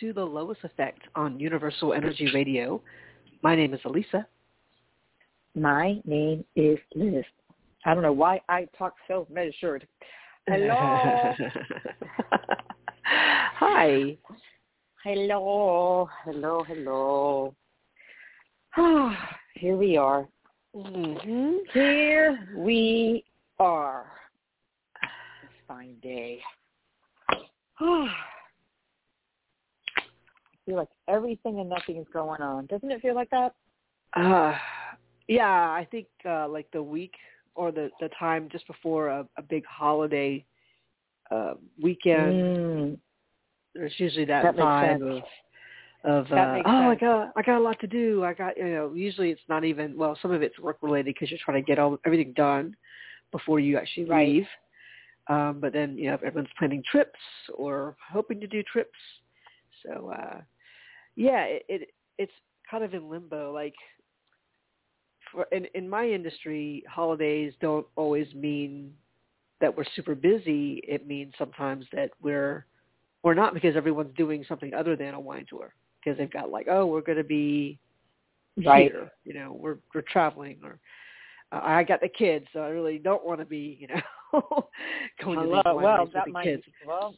Hello, everyone. Welcome to the Lois Effect on Universal Energy Radio. My name is Alyssa. My name is Liz. I don't know why I talk so measured. Hello. Hi. Hello. Hello. Hello. Ah, here we are. Mm-hmm. Here we are. This fine day. I feel like everything and nothing is going on. Doesn't it feel like that? Uh, yeah, I think uh, like the week or the the time just before a, a big holiday uh, weekend. Mm, There's usually that, that vibe of of uh, oh I sense. got I got a lot to do. I got you know usually it's not even well some of it's work related because you're trying to get all everything done before you actually Right. leave. Um, but then you know everyone's planning trips or hoping to do trips. So uh, yeah, it, it it's kind of in limbo. Like for in in my industry, holidays don't always mean that we're super busy. It means sometimes that we're we're not because everyone's doing something other than a wine tour because they've got like oh we're going to be Right. here, you know we're we're traveling or uh, I got the kids so I really don't want to be you know going to Hello. these Well, wineries with that the might. kids. Well,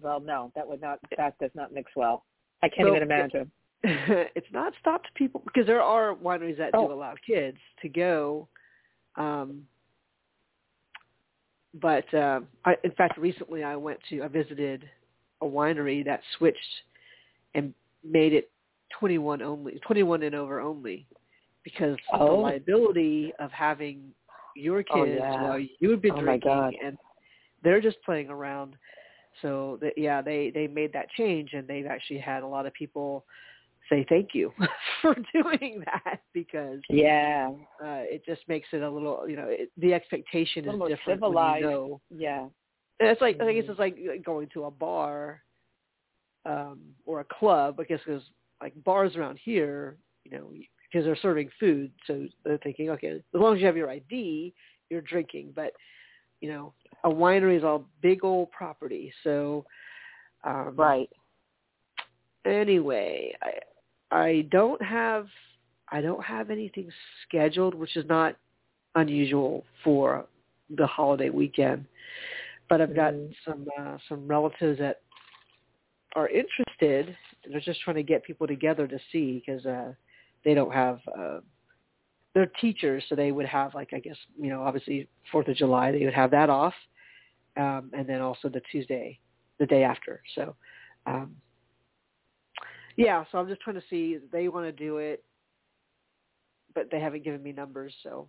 well, no, that would not. That does not mix well. I can't So, even imagine. it's not stopped people because there are wineries that Oh. do allow kids to go. Um, but um, I, in fact, recently I went to I visited a winery that switched and made it 21 only, 21 and over only, because the Oh. liability of having your kids Oh, yeah. while you would be Oh, drinking and they're just playing around. So that yeah, they they made that change and they've actually had a lot of people say thank you for doing that because Yeah. uh, it just makes it a little you know it, the expectation is different civilized. when you know. Yeah. And it's like I guess Mhm. it's like going to a bar um, or a club. I guess because like bars around here, you know, because they're serving food, so they're thinking, okay, as long as you have your ID, you're drinking. But you know, a winery is all big old property, so um, Right. anyway, I I don't have I don't have anything scheduled, which is not unusual for the holiday weekend. But I've got Mhm. some uh, some relatives that are interested. They're just trying to get people together to see because uh, they don't have. Uh, they're teachers, so they would have like I guess you know obviously Fourth of July they would have that off, um, and then also the Tuesday, the day after. So. Um, yeah, so I'm just trying to see they want to do it, but they haven't given me numbers. So,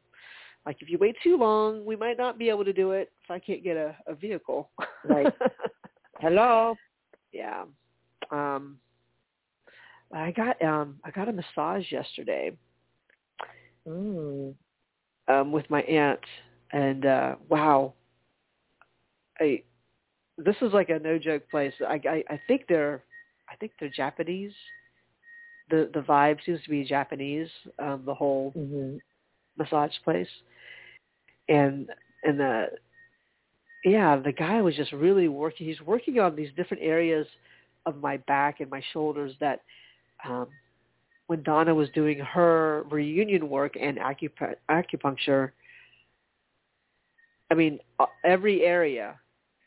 like, if you wait too long, we might not be able to do it if I can't get a, a vehicle. Right. Hello. yeah. Um, I got um I got a massage yesterday Mm. um with my aunt, and uh wow, I this is like a no joke place. I, I I think they're I think they're Japanese. The the vibe seems to be Japanese. Um, the whole Mhm. massage place and and the yeah the guy was just really working he's working on these different areas of my back and my shoulders that um when Donna was doing her reunion work and acup- acupuncture I mean uh, every area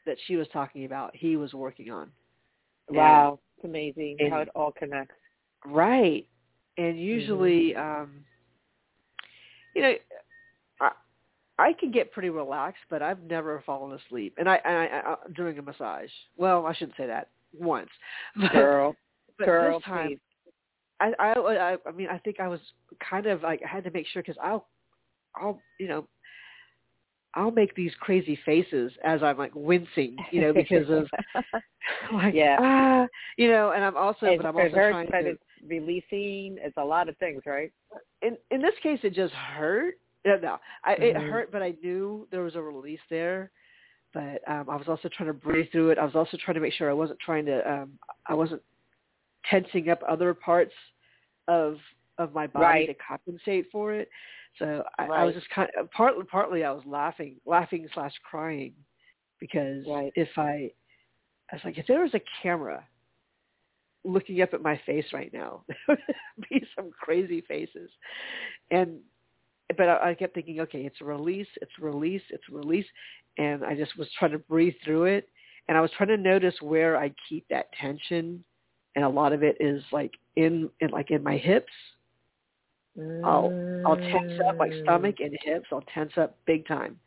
that she was talking about he was working on Wow. It's amazing and- how it all connects. Right. And usually, um, you know, I, I can get pretty relaxed, but I've never fallen asleep. And I, and I, I during a massage. Well, I shouldn't say that once. But, Girl. but Girl, this time, please. I, I, I, I mean, I think I was kind of like I had to make sure because I'll, I'll, you know, I'll make these crazy faces as I'm like wincing, you know, because of like Yeah. ah, you know, and I'm also, It, but I'm it also hurts, trying to. it's releasing. It's a lot of things, right? in in this case it just hurt no, no I, it Mhm. hurt but i knew there was a release there but um i was also trying to breathe through it i was also trying to make sure i wasn't trying to um i wasn't tensing up other parts of of my body Right. to compensate for it so I, I was just kind of partly partly i was laughing laughing slash crying because Right. if i I was like, if there was a camera looking up at my face right now, there would be some crazy faces. And but I, I kept thinking, okay, it's a release, it's a release, it's a release, and I just was trying to breathe through it, and I was trying to notice where I keep that tension, and a lot of it is like in, in like in my hips. I'll I'll tense up my stomach and hips. I'll tense up big time.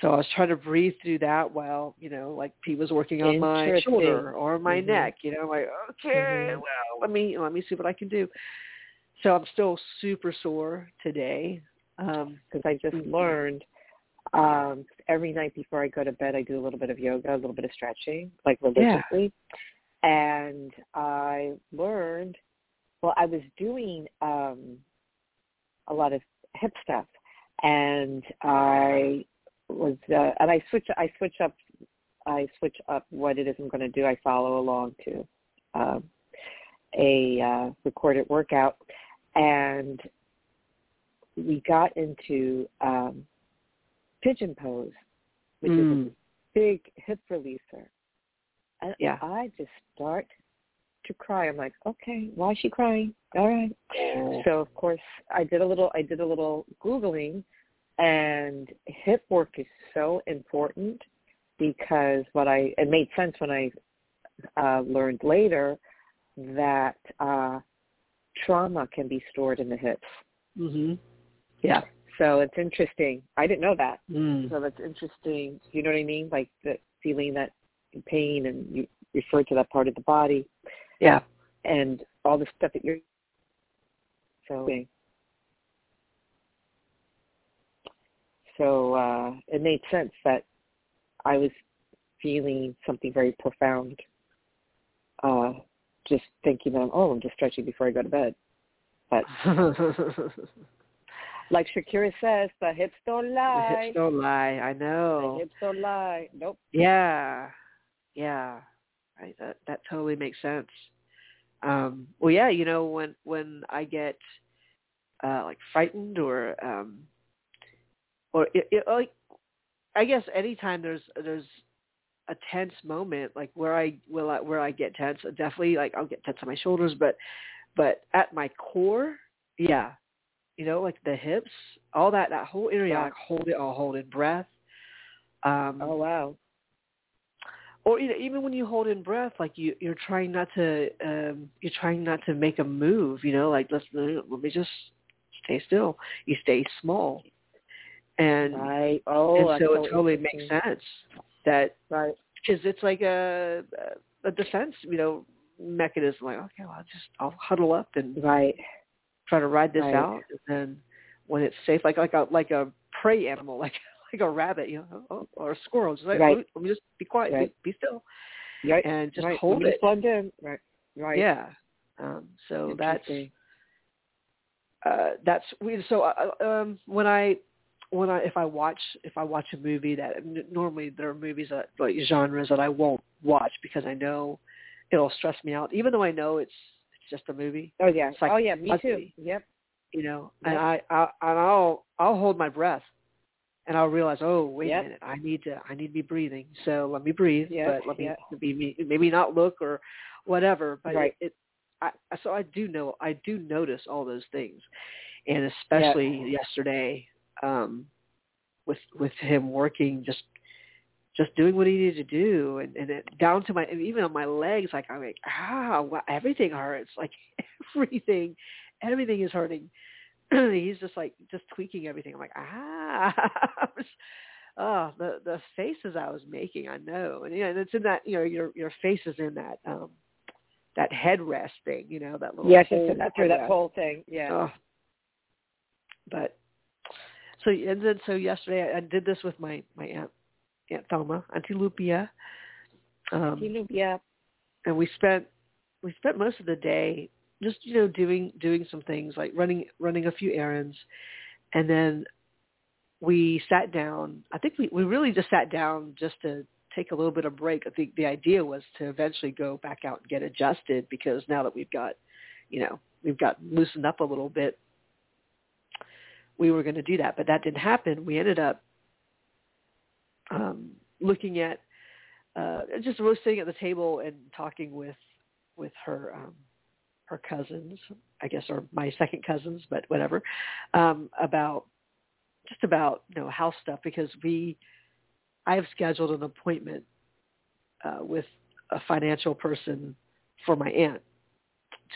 So I was trying to breathe through that while, you know, like P was working on my shoulder or my mm-hmm. neck, you know, like, okay, mm-hmm. well, let me let me see what I can do. So I'm still super sore today. Um because I just mm-hmm. learned um every night before I go to bed I do a little bit of yoga, a little bit of stretching, like religiously. Yeah. And I learned well, I was doing um a lot of hip stuff and I was uh, and I switch I switch up I switch up what it is I'm going to do. I follow along to uh, a uh, recorded workout, and we got into um, pigeon pose, which mm. is a hmm. big hip releaser. And yeah. I just start to cry. I'm like, okay, why is she crying? All right. Oh. So of course I did a little I did a little googling and hip work is so important because what I it made sense when I uh, learned later that uh, trauma can be stored in the hips. Mhm. Yeah. So it's interesting. I didn't know that. Mm. So that's interesting. You know what I mean? Like the feeling that pain and you refer to that part of the body. Yeah. And all the stuff that you're so so uh, it made sense that I was feeling something very profound. Uh, just thinking that oh, I'm just stretching before I go to bed. But like Shakira says, the hips don't lie. The hips don't lie. I know. The hips don't lie. Nope. Yeah, yeah. Right. That that totally makes sense. Um, well, yeah. You know, when when I get uh, like frightened or um, or it, it, like I guess anytime there's there's a tense moment like where I will I, where I get tense definitely like I'll get tense on my shoulders but but at my core yeah you know like the hips all that that whole area like hold it I'll hold in breath um oh wow or you know, even when you hold in breath like you you're trying not to um you're trying not to make a move you know like let's let me just stay still. You stay small. And right. oh, and so it totally makes sense that right. because it's like a a defense you know mechanism like okay well I'll just I'll huddle up and right. try to ride this right. out. And then when it's safe like like a like a prey animal like like a rabbit you know oh, or a squirrel just like right. let me just be quiet right. be, be still right. and just right. hold it blend in right right yeah um so that's uh that's we so uh, um when I when I if I watch if I watch a movie that normally there are movies that like genres that I won't watch because I know it'll stress me out, even though I know it's it's just a movie. Oh yeah, like, oh yeah, me too. Yep. You know, yep. and I, I and I'll I'll hold my breath, and I'll realize, oh wait yep. a minute, I need to I need to be breathing. So let me breathe, yep. but let me yep. be maybe not look or whatever. But right. it, it I, so I do know I do notice all those things, and especially yesterday um, with with him working just just doing what he needed to do and, and it, down to my even on my legs like I'm like ah wow, everything hurts like everything everything is hurting he's just like just tweaking everything I'm like ah oh the the faces I was making I know and yeah and it's in that you know your your face is in that um that headrest thing you know that little yes it's that, that whole thing yeah oh. but so and then so yesterday I, I did this with my my aunt Aunt Thelma, Auntie Lupia. Um, Auntie Lupia. And we spent we spent most of the day just you know doing doing some things like running running a few errands, and then we sat down. I think we we really just sat down just to take a little bit of break. I think the idea was to eventually go back out and get adjusted because now that we've got, you know, we've got loosened up a little bit we were going to do that, but that didn't happen. We ended up um, looking at uh, just was sitting at the table and talking with with her um, her cousins, I guess, or my second cousins, but whatever, um, about just about you know house stuff because we I have scheduled an appointment uh, with a financial person for my aunt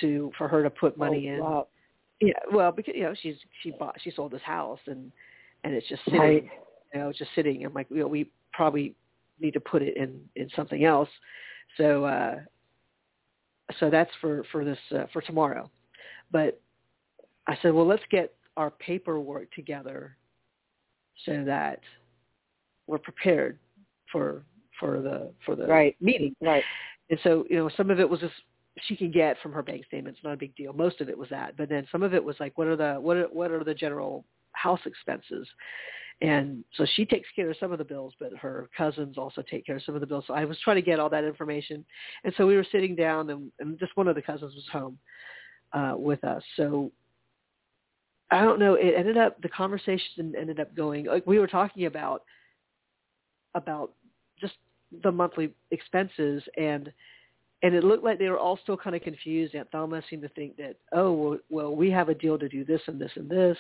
to for her to put money oh, in. Wow. Yeah, well, because you know she's she bought she sold this house and and it's just sitting, Right. you know, it's just sitting. I'm like, you know, we probably need to put it in in something else. So uh so that's for for this uh, for tomorrow. But I said, well, let's get our paperwork together so that we're prepared for for the for the Right. meeting. Right. And so, you know, some of it was just she can get from her bank statements, not a big deal. Most of it was that, but then some of it was like, what are the what are what are the general house expenses? And so she takes care of some of the bills, but her cousins also take care of some of the bills. So I was trying to get all that information, and so we were sitting down, and, and just one of the cousins was home uh, with us. So I don't know. It ended up the conversation ended up going like we were talking about about just the monthly expenses and and it looked like they were all still kind of confused. Aunt Thelma seemed to think that, oh, well, well, we have a deal to do this and this and this,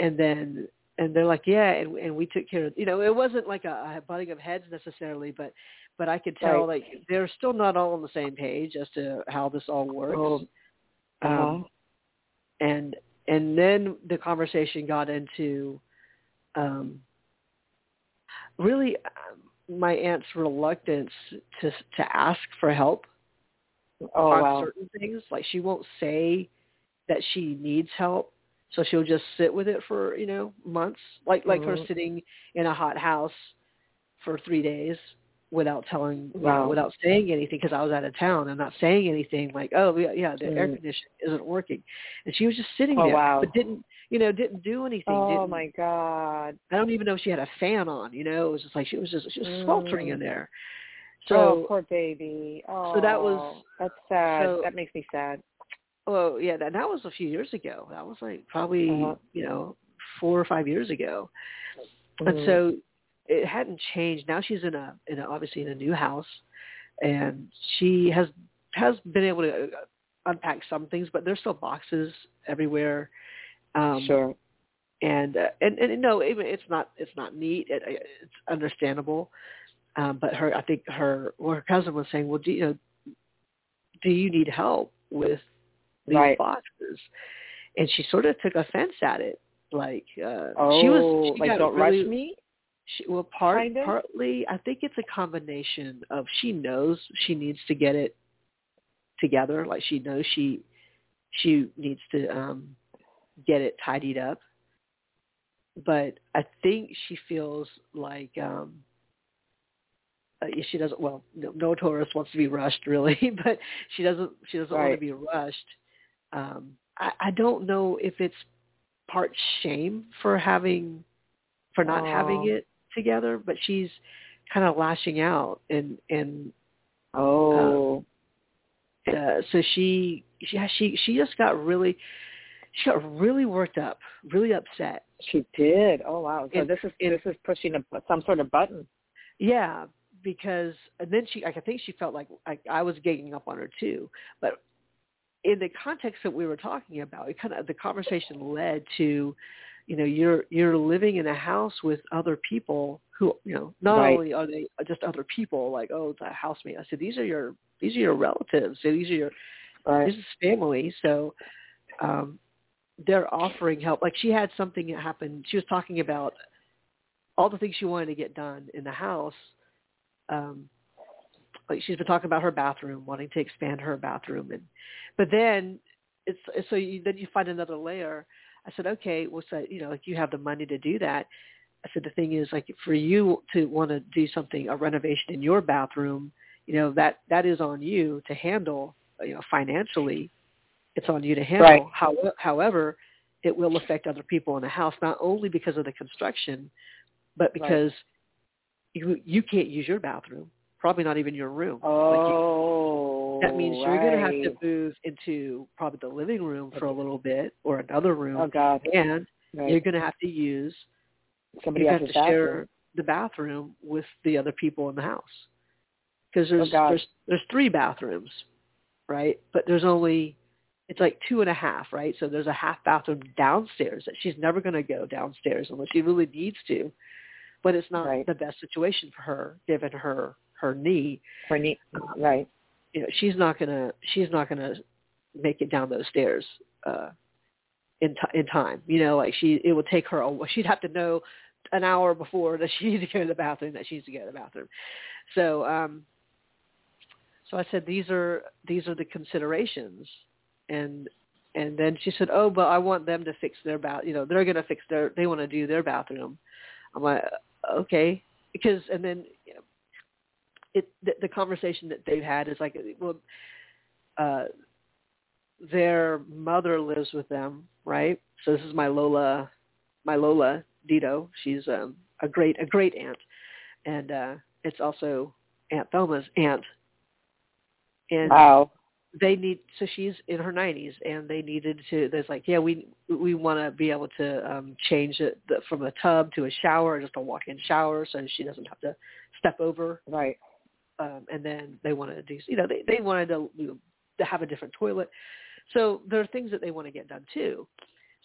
and then and they're like, yeah, and, and we took care of, you know, it wasn't like a, a butting of heads necessarily, but but I could tell Right. like they're still not all on the same page as to how this all works. Oh, uh-huh. Um, and and then the conversation got into um, really um, my aunt's reluctance to to ask for help oh on wow. certain things. Like she won't say that she needs help, so she'll just sit with it for you know months. Like like her Mhm. sitting in a hot house for three days without telling, you know, without saying anything because I was out of town and not saying anything. Like oh yeah, the air Mm. conditioning isn't working, and she was just sitting Oh, there, wow. but didn't you know didn't do anything. Oh didn't, my God. I don't even know if she had a fan on. You know, it was just like she was just she was sweltering Mm. in there. oh, So poor baby. Oh, so that was- that's sad. so- that makes me sad. Well, yeah, that that was a few years ago. That was like probably Uh-huh. you know four or five years ago, and Mhm. so it hadn't changed. Now she's in a in a, obviously in a new house, and she has has been able to uh, unpack some things, but there's still boxes everywhere. Um, sure. and uh, and and no, even it's not it's not neat. It, it's understandable, um, but her I think her well, her cousin was saying, well, do you know, do you need help with these Right. boxes? And she sort of took offense at it, like uh, Oh, she was she like don't really, rush me. She, well, part kind of? partly I think it's a combination of she knows she needs to get it together, like she knows she she needs to um get it tidied up. But I think she feels like um uh, she doesn't well no, no tourist wants to be rushed really but she doesn't she doesn't want to be rushed. Um I, I don't know if it's part shame for having for not having it together but she's kind of lashing out and and Oh. uh, so she she she she just got really she got really worked up really upset she did. Oh wow. So And- this is and- this is pushing a, some sort of button. Yeah, because and then she, like, I think she felt like I, I was ganging up on her too. But in the context that we were talking about, it kind of the conversation led to, you know, you're you're living in a house with other people who, you know, not Right. only are they just other people, like oh, it's a housemate. I said these are your these are your relatives. So these are your Right. this is family. So um, they're offering help. Like she had something that happened. She was talking about all the things she wanted to get done in the house. Um, like she's been talking about her bathroom, wanting to expand her bathroom, and but then it's so you, then you find another layer. I said, okay, well, so you know, like you have the money to do that. I said the thing is, like for you to want to do something, a renovation in your bathroom, you know that that is on you to handle, you know, financially. It's on you to handle. Right. How, however, it will affect other people in the house, not only because of the construction, but because you you can't use your bathroom, probably not even your room. Like you, Oh. That means you're going to have to move into probably the living room for a little bit or another room, Oh God. and Right. you're going to have to use Somebody you have to share the bathroom with the other people in the house. because there's Oh, there's there's three bathrooms, right? But there's only it's like two and a half, right? So there's a half bathroom downstairs that she's never going to go downstairs unless she really needs to. But it's not Right. the best situation for her given her her knee. For ne- um, right. You know, she's not gonna she's not gonna make it down those stairs uh, in t- in time. You know, like she it would take her a she'd have to know an hour before that she needs to go to the bathroom that she needs to go to the bathroom. So um so I said these are these are the considerations and and then she said, "Oh, but I want them to fix their bath. You know, they're to fix their. They want to do their bathroom." I'm like, "Okay," because and then it the, the conversation that they've had is like, well, uh, their mother lives with them, right? So this is my Lola, my Lola Dito. She's um, a great a great aunt, and uh, it's also Aunt Thelma's aunt. And Wow. they need so she's in her 90s and they needed to there's like yeah we we want to be able to um change it the, from a tub to a shower just a walk-in shower so she doesn't have to step over Right. Um and then they wanted to do you know they they wanted to you know, to have a different toilet. So there are things that they want to get done too.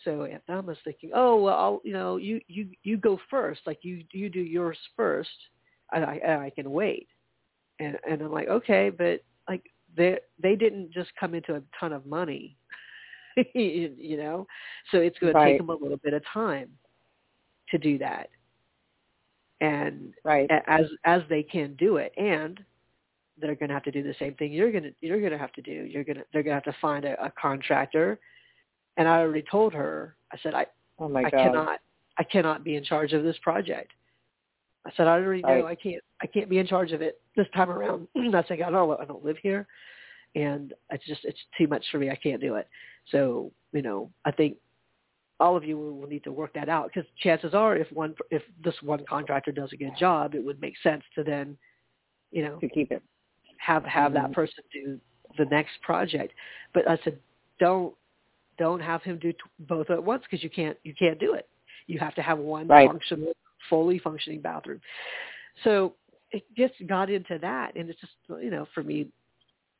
So Aunt Thelma's thinking oh well I'll you know you you you go first. Like you you do yours first and I and I can wait. And and I'm like okay but like they they didn't just come into a ton of money you you know? So it's going to take them a little bit of time to do that and Right. as as they can do it and they're going to have to do the same thing you're going to you're going to have to do you're going to they're going to have to find a, a contractor and I already told her I said I Oh my I God. cannot I cannot be in charge of this project. I said I already know Right. I can't I can't be in charge of it this time around. I said I don't I don't live here, and it's just it's too much for me. I can't do it. So you know I think all of you will, need to work that out because chances are if one if this one contractor does a good job, it would make sense to then you know To keep it. have have that Mhm. person do the next project. But I said, don't don't have him do t- both at once because you can't you can't do it. You have to have one Right. functional, fully functioning bathroom. So it just got into that, and it's just you know for me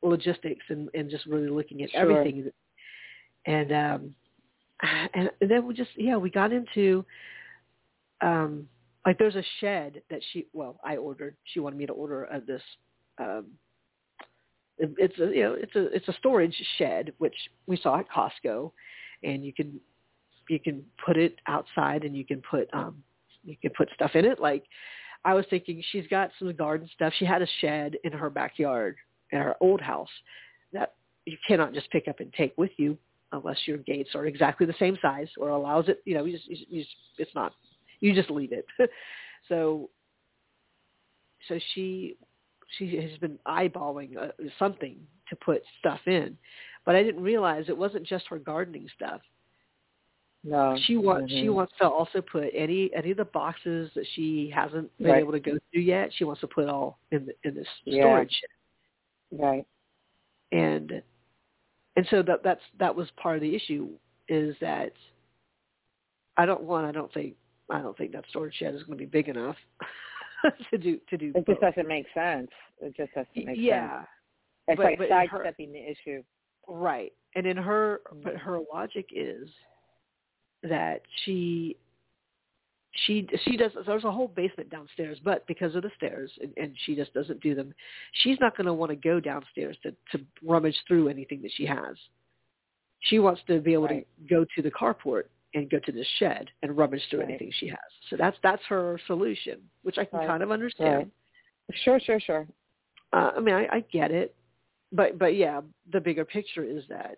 logistics and and just really looking at Sure. everything. And um and then we just yeah we got into um like there's a shed that she well I ordered. She wanted me to order uh, this um it's a you know it's a it's a storage shed which we saw at Costco. And you can you can put it outside and you can put um you can put stuff in it. Like I was thinking she's got some garden stuff. She had a shed in her backyard in her old house that you cannot just pick up and take with you unless your gates are exactly the same size or allows it you know you just, you just, you just it's not you just leave it so so she she has been eyeballing uh, something to put stuff in but i didn't realize it wasn't just her gardening stuff No. she wants she Mhm. wants to also put any any of the boxes that she hasn't been Right. able to go through yet she wants to put all in the, in this Yeah. storage Right. and and so that that's that was part of the issue is that I don't want I don't think I don't think that storage shed is going to be big enough to do to do It just doesn't make sense. It just doesn't make sense. yeah It's but- like but in her- sidestepping the issue. right and in her but Mhm. her logic is that she she she does there's a whole basement downstairs but because of the stairs and, and she just doesn't do them she's not going to want to go downstairs to to rummage through anything that she has she wants to be able Right. to go to the carport and go to the shed and rummage through Right. anything she has so that's that's her solution which i can Right. kind of understand. Sure, sure, sure. uh, I mean, I, I get it, but but yeah, the bigger picture is that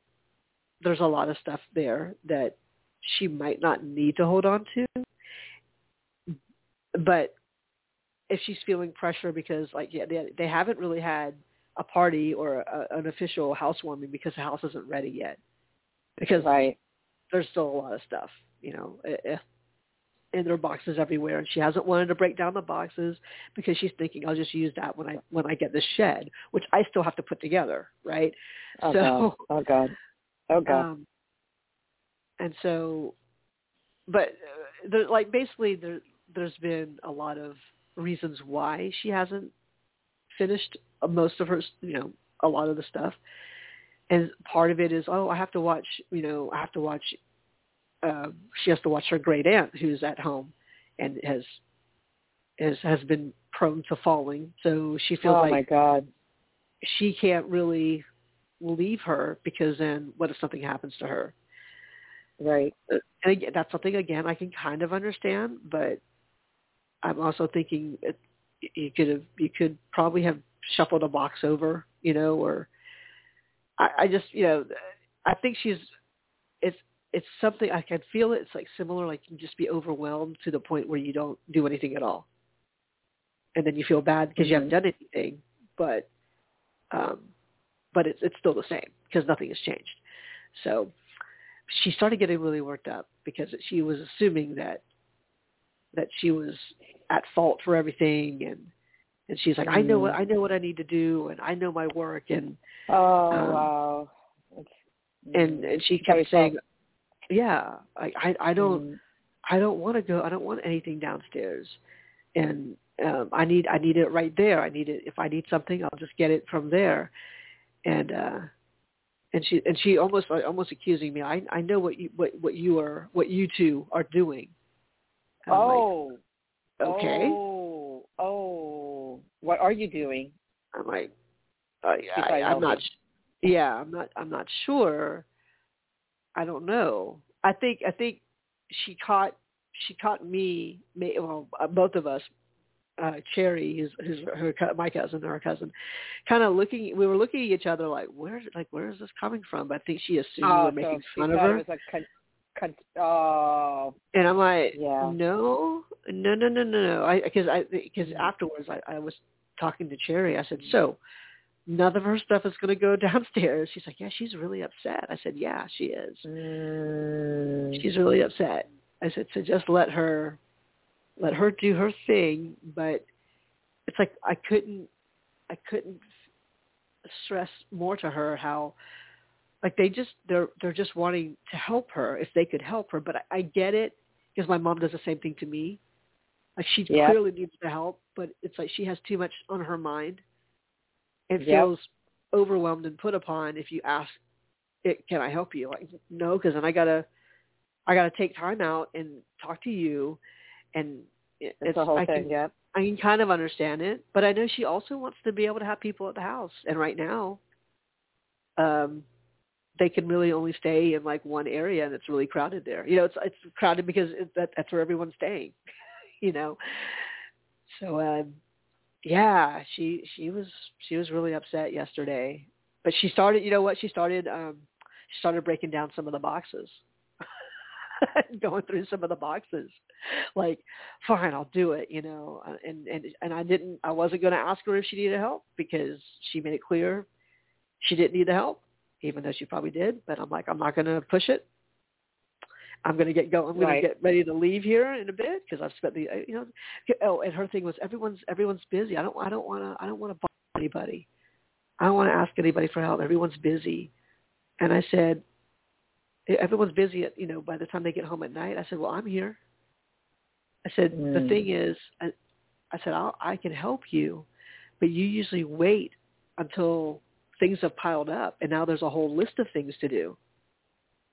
there's a lot of stuff there that she might not need to hold on to, but if she's feeling pressure because like yeah they they haven't really had a party or a, an official housewarming because the house isn't ready yet because Right. there's still a lot of stuff you know and there are boxes everywhere and she hasn't wanted to break down the boxes because she's thinking I'll just use that when I when I get the shed which I still have to put together right Oh so God. Oh God. Oh God. um and so but uh, like basically there there's been a lot of reasons why she hasn't finished most of her, you know, a lot of the stuff. And part of it is, oh, I have to watch, you know, I have to watch. Uh, she has to watch her great aunt who's at home, and has has has been prone to falling. So she feels oh like my god, she can't really leave her because then what if something happens to her? right? Uh, And again, that's something again I can kind of understand, but I'm also thinking it, you could have you could probably have shuffled a box over, you know, or I, I just you know I think she's it's it's something I can feel it. It's like similar, like you can just be overwhelmed to the point where you don't do anything at all, and then you feel bad because you haven't done anything, but um, but it's it's still the same because nothing has changed. So she started getting really worked up because she was assuming that that she was at fault for everything and and she's like, I know what I know what I need to do and I know my work and Oh Um, wow. And mm, and she kept saying, Yeah, I I, I don't mm, I don't want to go I don't want anything downstairs and um I need I need it right there. I need it if I need something I'll just get it from there. And uh and she and she almost like, almost accusing me. I I know what you what what you are what you two are doing. And I'm like, Oh. Okay. Oh. Oh. What are you doing? I'm like, I, Besides I, I'm not. Yeah, I'm not. I'm not sure. I don't know. I think. I think she caught. She caught me. Well, uh, both of us. Uh, Cherry, who's, who's her, my cousin, her cousin, kind of looking. We were looking at each other like, where, like, where is this coming from? But I think she assumed we oh, were so making fun of her. It was a con- oh. And I'm like, Yeah. no, no, no, no, no, no. I because I because afterwards I, I was talking to Cherry. I said, so none of her stuff is going to go downstairs. She's like, yeah, she's really upset. I said, yeah, she is. Mm. She's really upset. I said, so just let her, let her do her thing. But it's like I couldn't, I couldn't stress more to her how like they just they're they're just wanting to help her if they could help her but i, I get it because my mom does the same thing to me like she Yep. clearly needs the help but it's like she has too much on her mind and Yep. feels overwhelmed and put upon if you ask it can i help you like no because then i gotta i gotta take time out and talk to you and It's it's the whole I thing. can, Yep. I can kind of understand it, but I know she also wants to be able to have people at the house. And right now, um, they can really only stay in like one area, and it's really crowded there. You know, it's it's crowded because it, that that's where everyone's staying. you know, so um, yeah, she she was she was really upset yesterday, but she started. You know what? She started um, she started breaking down some of the boxes. going through some of the boxes like fine i'll do it you know uh, and and and i didn't i wasn't going to ask her if she needed help because she made it clear she didn't need the help even though she probably did but i'm like i'm not going to push it. I'm going to get going i'm going Right. to get ready to leave here in a bit because i've spent the uh, you know oh and her thing was everyone's everyone's busy. I don't i don't want to i don't want to bother anybody. I don't want to ask anybody for help. Everyone's busy. And i said everyone's busy at you know by the time they get home at night. I said well i'm here. I said the Mm. thing is i, I said I'll, i can help you but you usually wait until things have piled up and now there's a whole list of things to do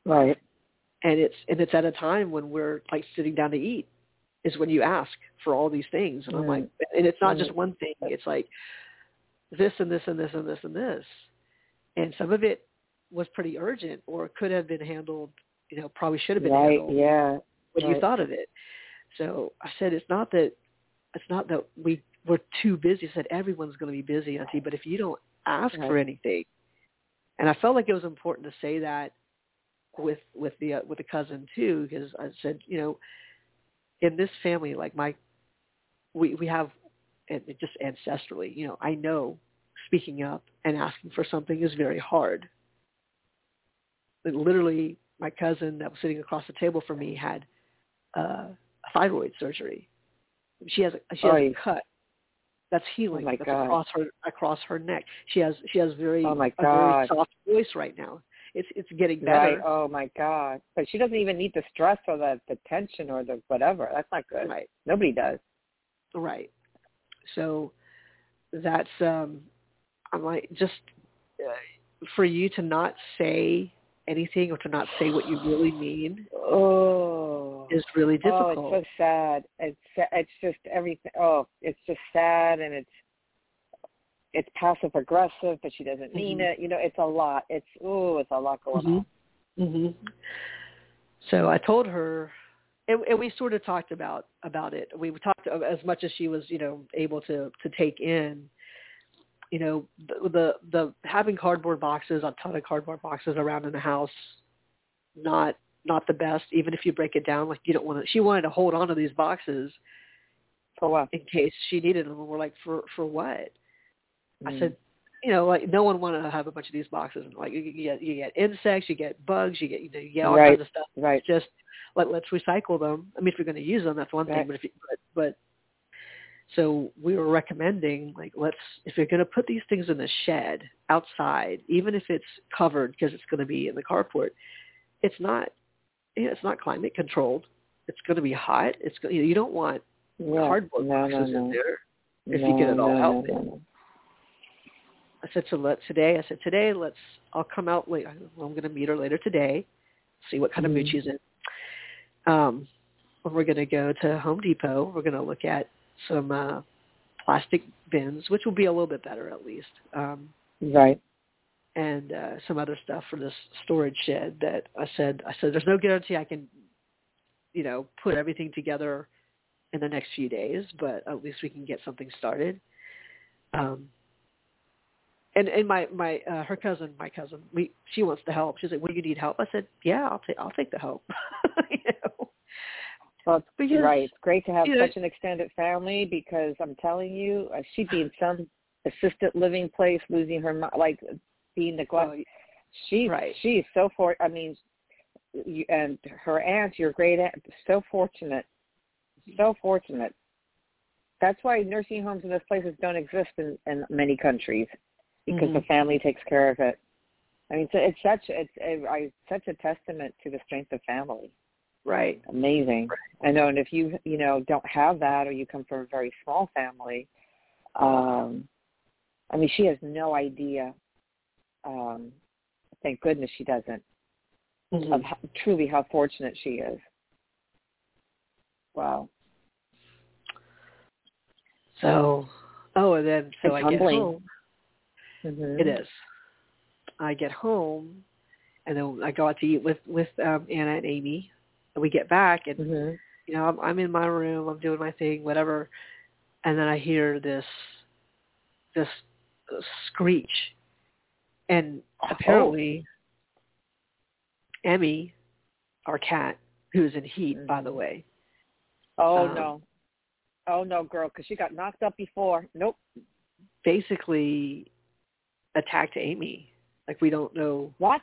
Right. and it's and it's at a time when we're like sitting down to eat is when you ask for all these things and i'm Mm. like and it's not just Mm. one thing it's like this and this and this and this and this and some of it was pretty urgent or could have been handled you know probably should have been Right. handled Yeah. when you thought of it so i said it's not that it's not that we we're too busy i said everyone's going to be busy auntie but if you don't ask for anything. And i felt like it was important to say that with with the uh, with the cousin too because i said you know in this family like my we we have and it just ancestrally you know i know speaking up and asking for something is very hard. But literally my cousin that was sitting across the table from me had uh thyroid surgery. She has a she has a cut that's healing Oh my that's God. across her across her neck she has she has very Oh my a very soft voice right now it's it's getting Right. better Oh my God. But she doesn't even need the stress or the, the tension or the whatever. That's not good. right Nobody does. Right. So that's um I'm like, just uh, for you to not say anything or to not say what you really mean oh is really difficult. Oh, it's so sad. It's it's just everything. Oh, it's just sad, and it's it's passive aggressive, but she doesn't mean Mhm. it. You know, it's a lot. It's oh, it's a lot going on. hmm So I told her, and, and we sort of talked about about it. We talked as much as she was, you know, able to to take in. You know, the the, the having cardboard boxes, a ton of cardboard boxes around in the house, not not the best. Even if you break it down, like you don't want to. She wanted to hold on to these boxes For what? in case she needed them. And we're like, for for what? I Mm. said, you know, like no one wanted to have a bunch of these boxes. And Like you, you get you get insects, you get bugs, you get you know you get all Right. kinds of stuff. right. It's just like let's recycle them. I mean, if you're going to use them, that's one thing. But if you, but but so we were recommending like let's if you're going to put these things in the shed outside, even if it's covered because it's going to be in the carport, it's not you know, it's not climate controlled. It's going to be hot. It's go- you, know, you don't want Yeah. cardboard no, boxes no, no. in there. if you can at all help it. I said so let today. I said today. Let's. I'll come out late. I'm going to meet her later today. See what kind of mood Mhm. she's in. Um, we're going to go to Home Depot. We're going to look at some uh, plastic bins, which will be a little bit better at least, um, Right. And uh, some other stuff for this storage shed. That I said. I said there's no guarantee I can, you know, put everything together in the next few days, but at least we can get something started. Um, and and my my uh, her cousin, my cousin, we she wants to help. She's like, "Well, you need help?" I said, "Yeah, I'll take I'll take the help." you know, Well, Because, right. It's great to have you know- such an extended family because I'm telling you, uh, she'd be in some assisted living place, losing her like being neglected. well, she's right. she's so for. I mean, you, and her aunt, your great aunt, so fortunate, so fortunate. That's why nursing homes in those places don't exist in, in many countries because the Mhm. family takes care of it. I mean, so it's such it's a, I, such a testament to the strength of family. right. Amazing. I know, and if you you know don't have that, or you come from a very small family, um, I mean, she has no idea. Um, thank goodness she doesn't. Mhm. Of how, truly how fortunate she is. Wow. So, oh, and then so It's I humbling. get home. Mm-hmm. It is. I get home, and then I go out to eat with with um, Anna and Amy, and we get back, and hmm you know I'm, I'm in my room, I'm doing my thing, whatever, and then I hear this this screech, and apparently Emmy, our cat, who's in heat, by the Mhm. way, Oh Um, no. Oh no, girl, because she got knocked up before. Nope. basically attacked Amy. Like we don't know. What?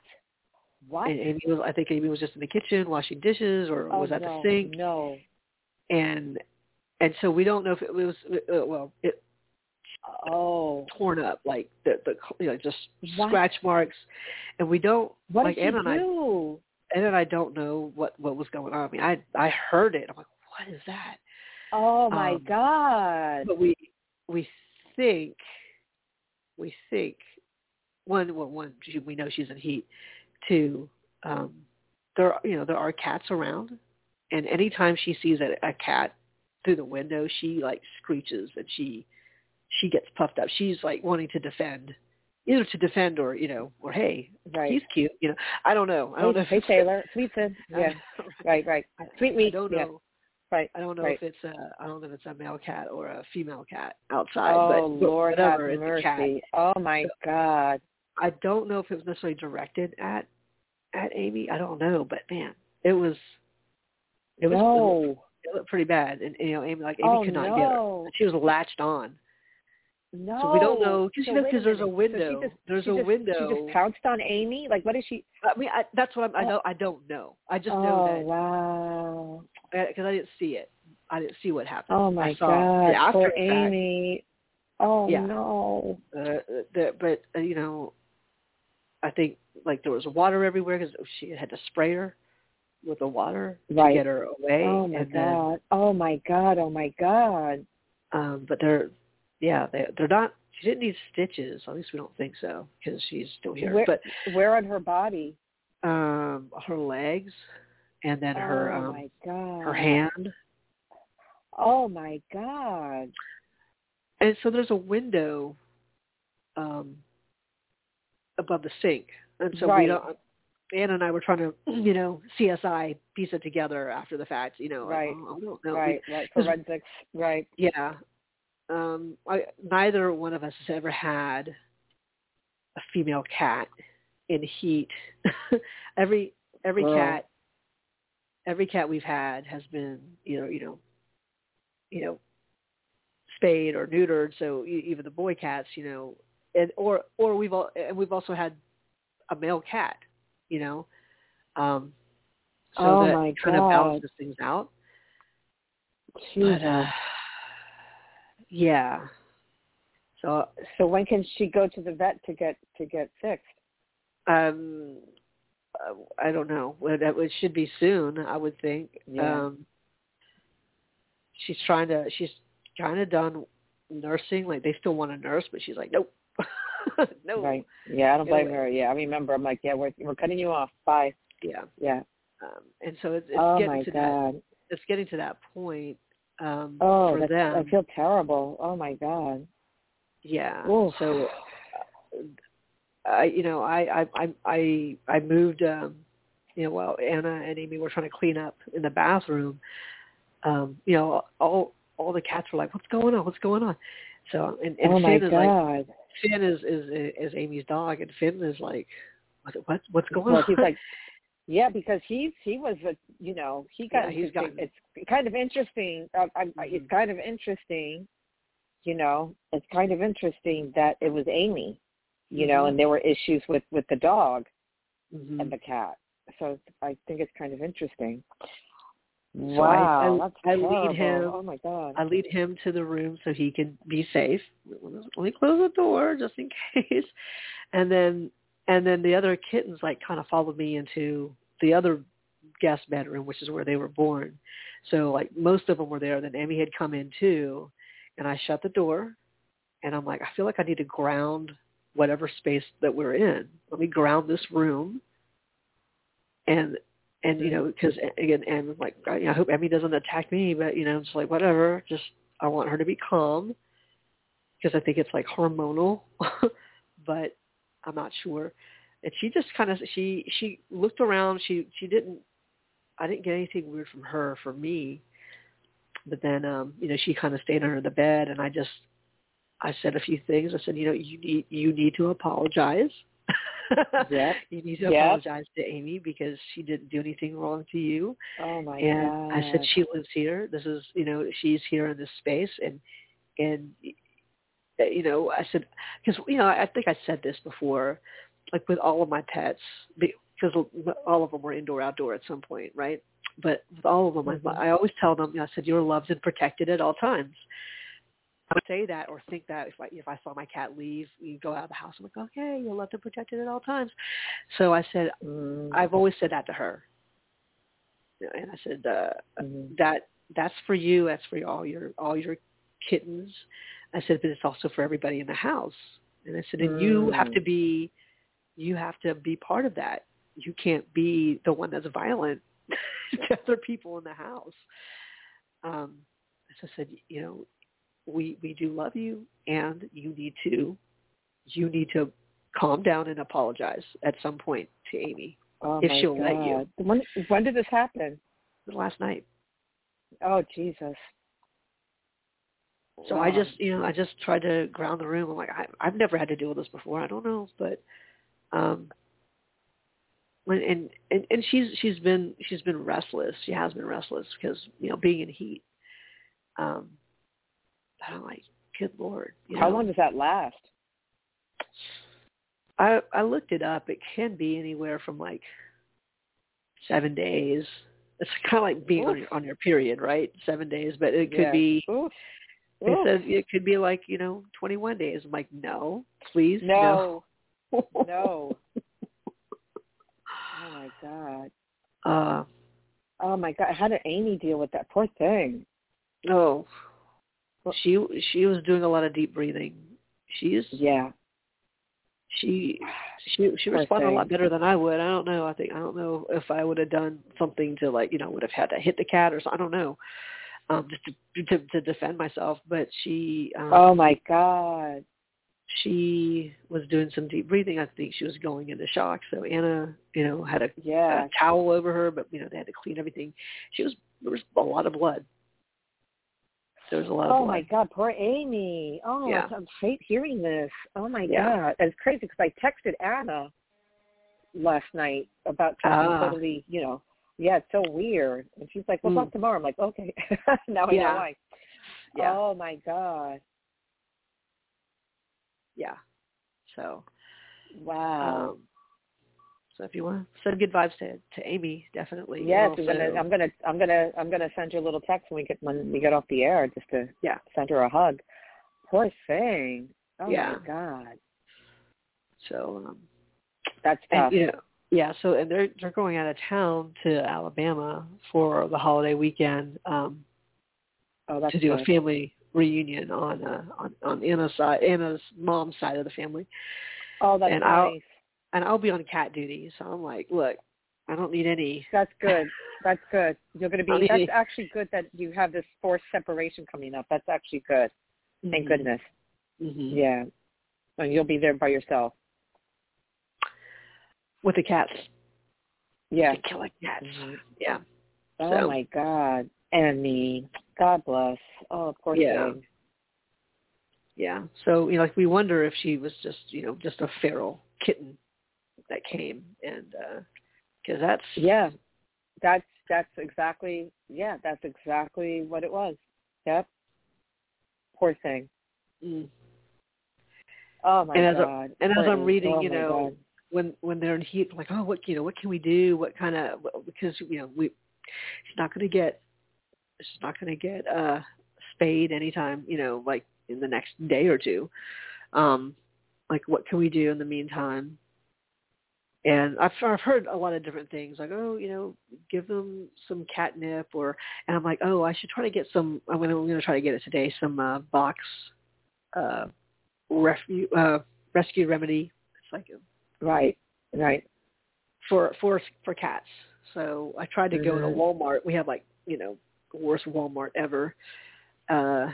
What? And Amy was, I think Amy was just in the kitchen washing dishes or oh, was at no, the sink. No. And and so we don't know if it was uh, well, it Oh. torn up like the the you know just What? scratch marks, and we don't What like Anna and I? Anna and I don't know what what was going on. I mean, I I heard it. I'm like, what is that? Oh my Um, God. But we we think we think one well one she- we know she's in heat. Two, um, there you know there are cats around, and anytime she sees a, a cat through the window, she like screeches and she she gets puffed up. She's like wanting to defend, either to defend or you know or hey Right. he's cute you know I don't know I don't know Hey, if hey Taylor, Sweetson. I- Yeah. Right, right. Sweet me. I don't yeah. know. Right. I don't know right. if it's a I don't know if it's a male cat or a female cat outside. Oh but, Lord have whatever, cat. mercy. Oh my God. I don't know if it was necessarily directed at at Amy. I don't know, but man, it was it was, no. it looked pretty bad. And you know, Amy like Amy oh could not get her. She was latched on. No. So we don't know because So you know because there's a. So window. she just, there's a just, window. She just pounced on Amy. Like, what is she? I mean, I, that's what I'm, I know. I don't know. I just oh know wow. because I didn't see it. I didn't see what happened. Oh my I saw God. after Poor. Amy. Oh Yeah. no. uh, the, but uh, you know, I think like there was water everywhere because she had to spray her with the water Right. to get her away. Oh my and then, God. Oh my God. Oh my God. um, but they're, yeah, they they're not she didn't need stitches. At least we don't think so because she's still here. Where, but where on her body? Um, her legs, and then her oh um, my god. her hand. Oh my god. And so there's a window um above the sink. And so Right. we don't Anna and I were trying to, you know, CSI piece it together after the fact, you know. like, Right. oh, I don't know. Right, right. Forensics. Right. Yeah. Um I neither one of us has ever had a female cat in heat. every every Wow. cat every cat we've had has been, you know, you know, you know, spayed or neutered, so even the boy cats, you know, and or or we've all and we've also had a male cat, you know. Um so Oh that kind of balances things out. But uh yeah. So so when can she go to the vet to get to get fixed? um uh, I don't know. That it should be soon, I would think. Yeah. Um she's trying to she's kind of done nursing like they still want to nurse but she's like nope no Right. Yeah, I don't blame away. her. Yeah, I remember. I'm like, yeah, we're we're cutting you off. Bye. yeah Yeah. um and so it's, it's oh getting to god. that it's getting to that point um Oh, for them I feel terrible. Oh my god. yeah Oof. so i you know i i i i moved um you know while anna and amy were trying to clean up in the bathroom um you know all all the cats were like what's going on what's going on so and, and oh finn is like god. Finn is is is Amy's dog, and Finn is like, what what what's going well, on? he's like, yeah, because he's he was a you know he got Yeah, he's gotten- it's kind of interesting. Uh, I, I, it's kind of interesting, you know. It's kind of interesting that it was Amy, you know, Mhm. and there were issues with with the dog Mhm. and the cat. So I think it's kind of interesting. So I- wow, I- that's I lead him- Oh my god. I lead him to the room so he can be safe. Let me close the door just in case. And then and then the other kittens like kind of followed me into the other guest bedroom, which is where they were born. So like most of them were there. Then Emmy had come in too, and I shut the door, and I'm like, I feel like I need to ground whatever space that we're in. Let me ground this room. And and you know because again and like I, I hope Emmy doesn't attack me, but you know it's like whatever. Just I want her to be calm because I think it's like hormonal, but I'm not sure. And she just kind of she she looked around. She she didn't. I didn't get anything weird from her for me. But then um, you know she kind of stayed under the bed, and I just I said a few things. I said you know you need you need to apologize. Yep. you need to Yep. apologize to Amy because she didn't do anything wrong to you Oh my and god. I said she lives here. This is you know she's here in this space, and and you know I said because you know I think I said this before, like with all of my pets because all of them were indoor outdoor at some point, right? But with all of them, Mhm. I, I always tell them, you know, I said you're loved and protected at all times. I would say that or think that if I if I saw my cat leave, you go out of the house, I'm like, okay, you're loved and protected at all times. So I said Mm, I've always said that to her. And I said, uh, mhm. that that's for you. That's for all your all your kittens. I said, but it's also for everybody in the house. And I said, and you have Mm. to be, you have to be part of that. You can't be the one that's violent to other people in the house. Um, so I said, you know, we we do love you, and you need to, you need to calm down and apologize at some point to Amy Oh if she'll god. let you. When when did this happen? last night. Oh Jesus. So I just, you know, I just tried to ground the room. I'm like, I, I've never had to deal with this before. I don't know, but, um, when and, and and she's she's been she's been restless. She has been restless because you know being in heat. Um, but I'm like, good lord. How know, long does that last? I I looked it up. It can be anywhere from like seven days. It's kind of like being on your on your period, right? Seven days, but it could Yeah. be Oof. Oof. said it could be like, you know, 21 days. I'm like, no, please, no. No. Oh my god. uh, Oh my god. How did Amy deal with that? Poor thing. no. She she was doing a lot of deep breathing, She's yeah. She she she responded a lot better than I would. I don't know. I think I don't know if I would have done something to like you know would have had to hit the cat or something. I don't know. Um, just to, to to defend myself, but she. Um, oh my God she was doing some deep breathing. I think she was going into shock. So Anna, you know, had a, yeah. a towel over her, but you know they had to clean everything. She was there was a lot of blood. There was a lot. Oh of blood. my God, poor Amy. Oh, yeah. I'm hate hearing this. Oh my yeah. God, it's crazy because I texted Anna last night about something ah. totally, you know, yeah, it's so weird. And she's like, "We'll mm. talk tomorrow." I'm like, "Okay." now I yeah. know why. Yeah. Oh my God. Yeah. So. Wow. Um, so if you want to send good vibes to to Amy, definitely. Yes, also, I'm gonna I'm gonna I'm gonna I'm gonna send you a little text when we get when we get off the air just to yeah send her a hug. Poor thing. Oh yeah. my God. So um, that's tough. And, you know, yeah. So and they're they're going out of town to Alabama for the holiday weekend um, oh, that's to do good. a family reunion on uh, on on Anna's side, Anna's mom's side of the family. Oh, that's and nice. I'll, and I'll be on cat duty, so I'm like, look, I don't need any. That's good. That's good. You're going to be. That's any- actually good that you have this forced separation coming up. That's actually good. Thank goodness. Mm-hmm. Yeah. And you'll be there by yourself. With the cats. Yeah. The killing cats. Mhm. Yeah. Oh So- my God. Annie. God bless. Oh, poor Yeah. thing. Yeah. So you know, like we wonder if she was just you know just a feral kitten that came, and because that's Yeah. That's that's exactly yeah, that's exactly what it was. Yep. Poor thing. Mm. Oh my And as a- God. and as I'm reading, oh you know, God. when when they're in heat, like, oh, what you know, what can we do? What kind of because you know we she's not going to get she's not going to get uh spayed anytime you know like in the next day or two. Um, like what can we do in the meantime? And I've I've heard a lot of different things like oh you know give them some catnip or and I'm like oh I should try to get some I'm gonna I'm gonna try to get it today some uh, Bach uh, rescue uh, rescue remedy it's like a Right. Right. for for for cats. So I tried to go to Mhm. Walmart. We have like you know worst Walmart ever. Uh,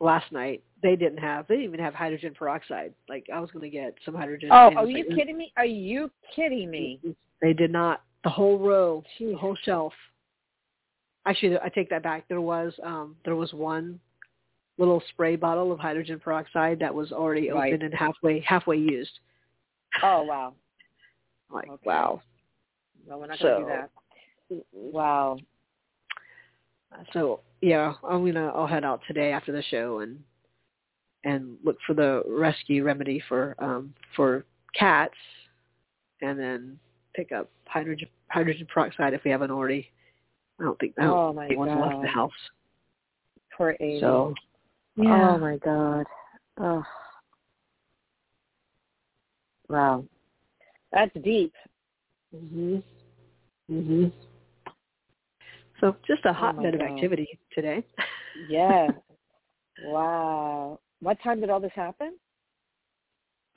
last night they didn't have they didn't even have hydrogen peroxide. Like I was going to get some hydrogen. Oh, are you like, kidding me? Are you kidding me? They did not. The whole row, the whole shelf. Actually, I take that back. There was um there was one little spray bottle of hydrogen peroxide that was already Right. open and halfway halfway used. Oh wow. Like Okay. wow. No, we're not going to do that. Wow. So yeah, I'm gonna I'll head out today after the show and and look for the rescue remedy for um for cats, and then pick up hydrogen hydrogen peroxide if we haven't already. I don't think I don't Oh my think anyone's left the house. Poor Amy. So Oh my God. Oh. Wow. That's deep. Mhm. Mhm. So just a Oh hotbed my of activity today. Yeah. wow. What time did all this happen?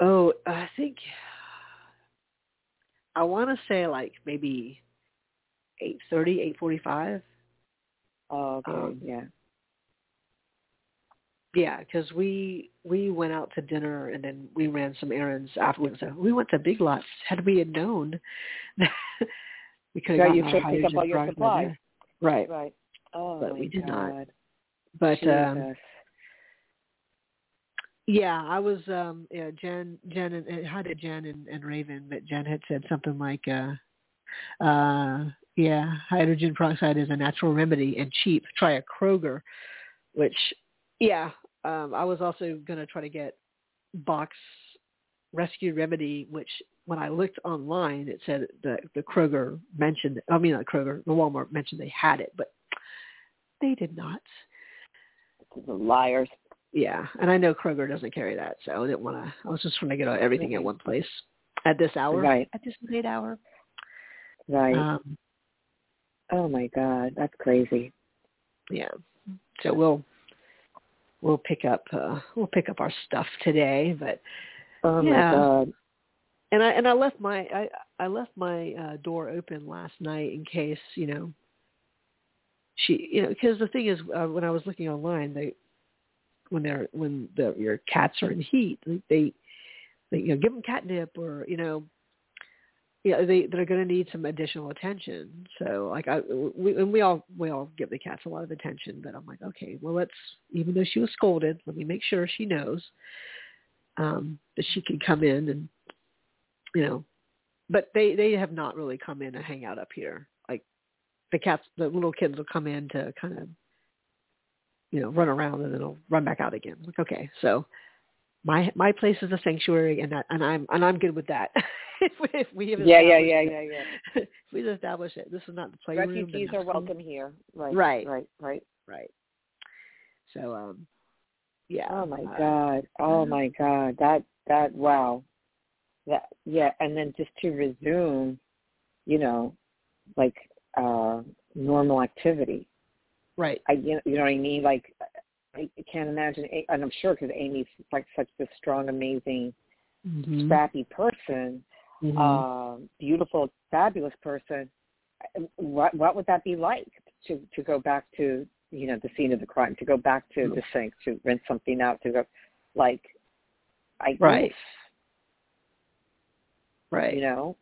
Oh, I think I want to say like maybe eight thirty, eight forty-five. Oh, okay. Um, yeah. Yeah, because we we went out to dinner and then we ran some errands afterwards. So we went to Big Lots. Had we had known, we could have you gotten our should pick up all your supplies. Right, Right. Oh But my we did not. God. but um, yeah, I was um, yeah, Jen, Jen, and, and hi to Jen and, and Raven. But Jen had said something like, uh, uh, yeah, hydrogen peroxide is a natural remedy and cheap. Try a Kroger, which yeah, um, I was also going to try to get Bach rescue remedy, which when I looked online, it said the the Kroger mentioned. I mean, not Kroger, the Walmart mentioned they had it, but they did not. The liars. Yeah, and I know Kroger doesn't carry that, so I didn't want to. I was just trying to get everything at one place at this hour, Right. at this late hour. Right. Um, oh my God. That's crazy. yeah, so we'll we'll pick up uh we'll pick up our stuff today. But Oh Yeah. my god. and I and I left my I I left my uh, door open last night in case you know she you know because the thing is uh, when I was looking online they when they're when the your cats are in heat they they, they you know give them catnip or you know yeah they they're going to need some additional attention so like I we and we all we all give the cats a lot of attention but I'm like okay well let's even though she was scolded let me make sure she knows um that she can come in and you know but they they have not really come in and hang out up here like the cats the little kids will come in to kind of you know run around and then they'll run back out again like okay so my my place is a sanctuary and that and i'm and i'm good with that if, we, if we have Yeah, yeah, established yeah, yeah, yeah. if we establish it this is not the playroom Refugees are welcome here. Right. Right. Right. Right. right so um yeah Oh my uh, god. Oh my god. That that wow. That yeah, and then just to resume, you know, like uh normal activity. right I you know, you know what I mean? Like I can't imagine, and I'm sure because Amy's like such a strong, amazing, Mhm. scrappy person, Mhm. um, beautiful, fabulous person. What what would that be like to to go back to you know the scene of the crime, to go back to the sink, to rinse something out, to go like, I Right. oof, right you know,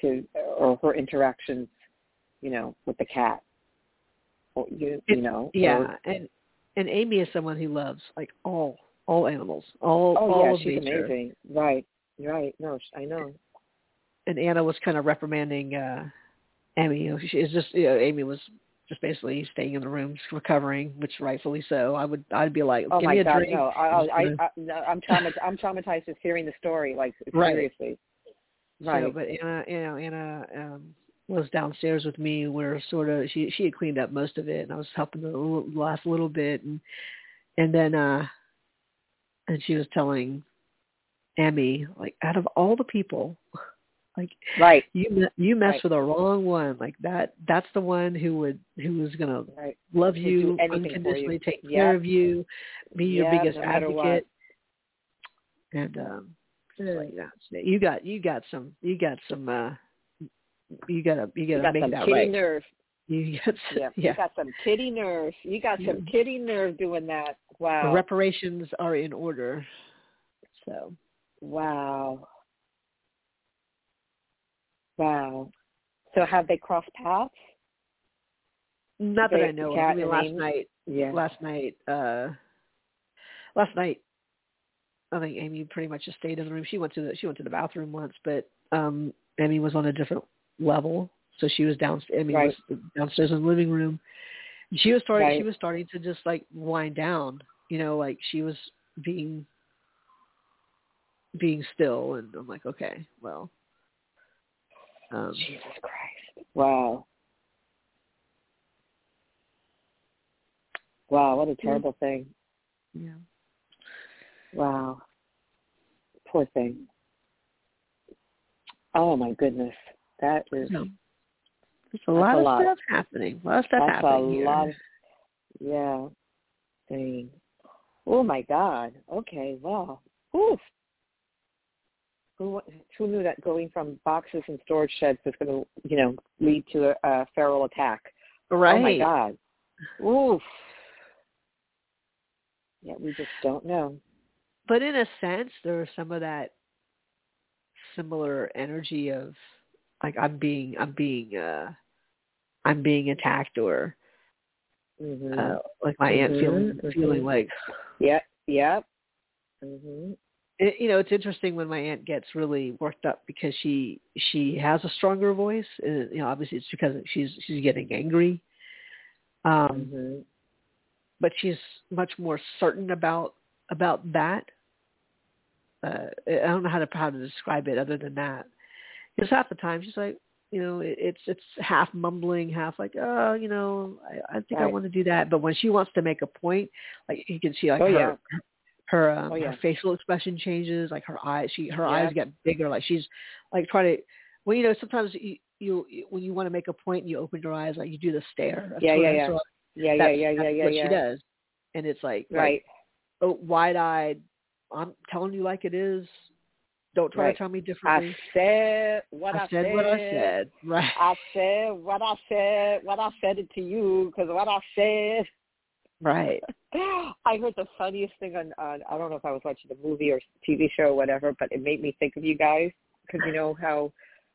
to or her interactions, you know, with the cat, or you you It- know, Yeah, or- and and Amy is someone who loves like all all animals, all oh all yeah, she's nature. amazing, right, right, no, I know, And Anna was kind of reprimanding uh Amy. You know, she is just you know, Amy was just basically staying in the rooms recovering, which rightfully so. I would I'd be like, Oh give my me a God, drink. no! I, I'm I, no, I'm traumatized. I'm traumatized just hearing the story. Like seriously, right? So, but Anna, you know, Anna um, was downstairs with me. Where sort of she she had cleaned up most of it, and I was helping the little, last little bit, and and then uh, and she was telling Emmy like, out of all the people, like right, you you messed Right. with the wrong one. Like that that's the one who would who was gonna right. love you for you. unconditionally, take Yep. care of you, be your biggest no matter what. advocate. And um like, yeah, you got you got some you got some uh you gotta you You gotta got make some that kitty right. nerve. You got some, Yeah, yeah. you got some kitty nerve. You got some Yeah. kitty nerve doing that. The Wow, reparations are in order. So wow, wow. So have they crossed paths? not that They- I know of. I mean last night Yeah. last night uh last night I think Amy pretty much just stayed in the room. She went to the she went to the bathroom once, but um Amy was on a different level. So she was downstairs Amy Right. was downstairs in the living room. She was starting she was starting to just like wind down. You know, like she was being being still and I'm like, okay, well um Jesus Christ! Wow, wow. What a terrible thing. yeah. Wow. Poor thing. Oh my goodness. That is So there's a lot a of lot. stuff happening. A lot of stuff that's a here. lot of yeah. Dang. Oh my God. Okay, wow. Oof. Who who knew that going from boxes and storage sheds was going to, you know, lead to a, a feral attack? right. Oh my God. Oof. Yeah, we just don't know. but in a sense there's some of that similar energy of like i'm being i'm being uh i'm being attacked or Mhm. uh like my aunt feeling Mhm, feeling mhm. like Yep. Yep. Mhm. It, you know it's interesting when my aunt gets really worked up because she she has a stronger voice and you know obviously it's because she's she's getting angry um Mhm. but she's much more certain about about that. Uh, I don't know how to how to describe it other than that. Because half the time she's like, you know, it, it's it's half mumbling, half like, oh, you know, I, I think I want to do that. But when she wants to make a point, like you can see, like Oh, her yeah. Her um, Oh, yeah. her facial expression changes, like her eyes, she her Yeah. eyes get bigger, like she's like trying to. Well, you know, sometimes you, you when you want to make a point, you open your eyes, like you do the stare. That's Yeah, yeah, yeah. sort of- Yeah, yeah, that's- yeah, yeah, that's yeah, what she does. and it's like right, like, oh, wide-eyed. I'm telling you like it is. Don't try right. to tell me differently. I said what I, I said, what I said. Right. I said what I said. What I said it to you because what I said. Right. I heard the funniest thing on, on I don't know if I was watching a movie or TV show or whatever, but it made me think of you guys because you know how